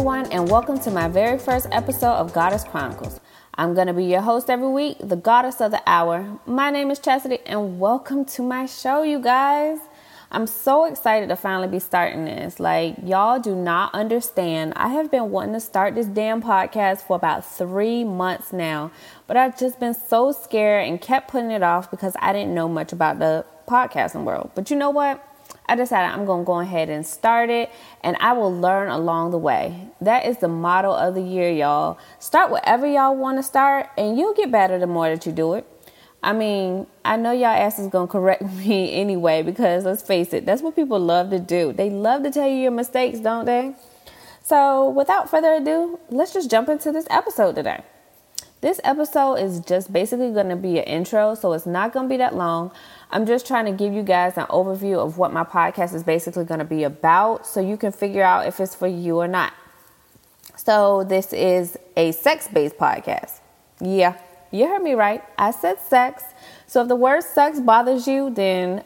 welcome to my very first episode of Goddess Chronicles. I'm going to be your host every week, the goddess of the hour. My name is Chastity, and welcome to my show, you guys. I'm so excited to finally be starting this. Like, y'all do not understand. I have been wanting to start this damn podcast for about three months now, but I've just been so scared and kept putting it off because I didn't know much about the podcasting world. But you know what? I decided I'm going to go ahead and start it and I will learn along the way. That is the motto of the year, y'all. Start whatever y'all want to start and you'll get better the more that you do it. I mean, I know y'all ass is to correct me anyway because let's face it, that's what people love to do. They love to tell you your mistakes, don't they? So, without further ado, let's just jump into this episode today. This episode is just basically going to be an intro, so it's not going to be that long. I'm just trying to give you guys an overview of what my podcast is basically going to be about so you can figure out if it's for you or not. So, this is a sex based podcast. Yeah, you heard me right. I said sex. So, if the word sex bothers you, then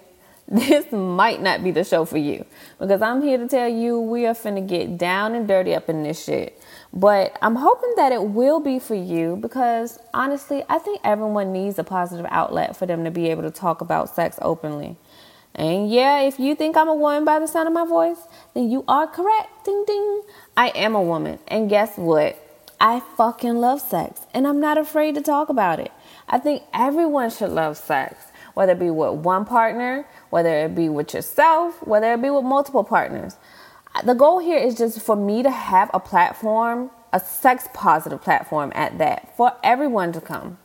this might not be the show for you because I'm here to tell you we are finna get down and dirty up in this shit. But I'm hoping that it will be for you because honestly, I think everyone needs a positive outlet for them to be able to talk about sex openly. And yeah, if you think I'm a woman by the sound of my voice, then you are correct. Ding ding. I am a woman. And guess what? I fucking love sex. And I'm not afraid to talk about it. I think everyone should love sex, whether it be with one partner, whether it be with yourself, whether it be with multiple partners the goal here is just for me to have a platform, a sex positive platform at that, for everyone to come.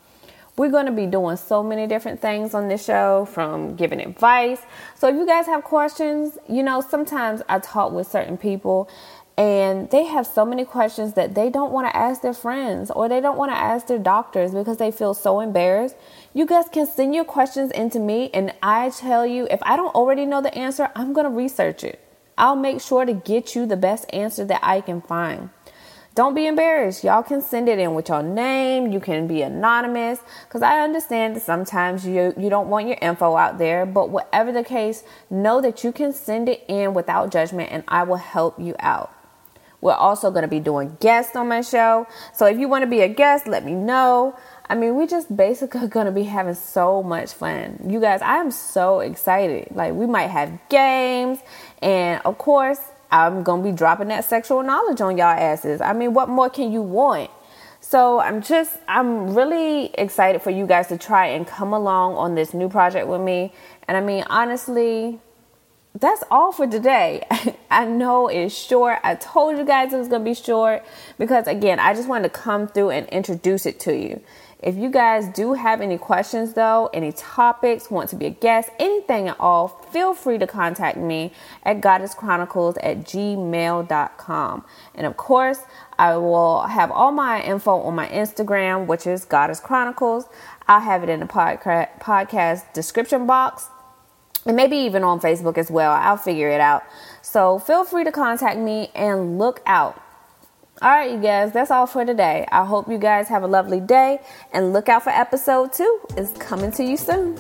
We're going to be doing so many different things on this show from giving advice. So if you guys have questions, you know, sometimes I talk with certain people and they have so many questions that they don't want to ask their friends or they don't want to ask their doctors because they feel so embarrassed. You guys can send your questions into me and I tell you if I don't already know the answer, I'm going to research it. I'll make sure to get you the best answer that I can find. Don't be embarrassed. Y'all can send it in with your name. You can be anonymous because I understand that sometimes you you don't want your info out there, but whatever the case, know that you can send it in without judgment and I will help you out. We're also going to be doing guests on my show. So if you want to be a guest, let me know. I mean, we just basically going to be having so much fun. You guys, I am so excited. Like, we might have games, and of course, I'm going to be dropping that sexual knowledge on y'all asses. I mean, what more can you want? So, I'm just, I'm really excited for you guys to try and come along on this new project with me. And I mean, honestly, that's all for today. I know it's short. I told you guys it was going to be short because, again, I just wanted to come through and introduce it to you. If you guys do have any questions, though, any topics, want to be a guest, anything at all, feel free to contact me at goddesschronicles at gmail.com. And of course, I will have all my info on my Instagram, which is Goddess Chronicles. I'll have it in the podcast description box and maybe even on Facebook as well. I'll figure it out. So feel free to contact me and look out all right, you guys, that's all for today. I hope you guys have a lovely day and look out for episode two. It's coming to you soon.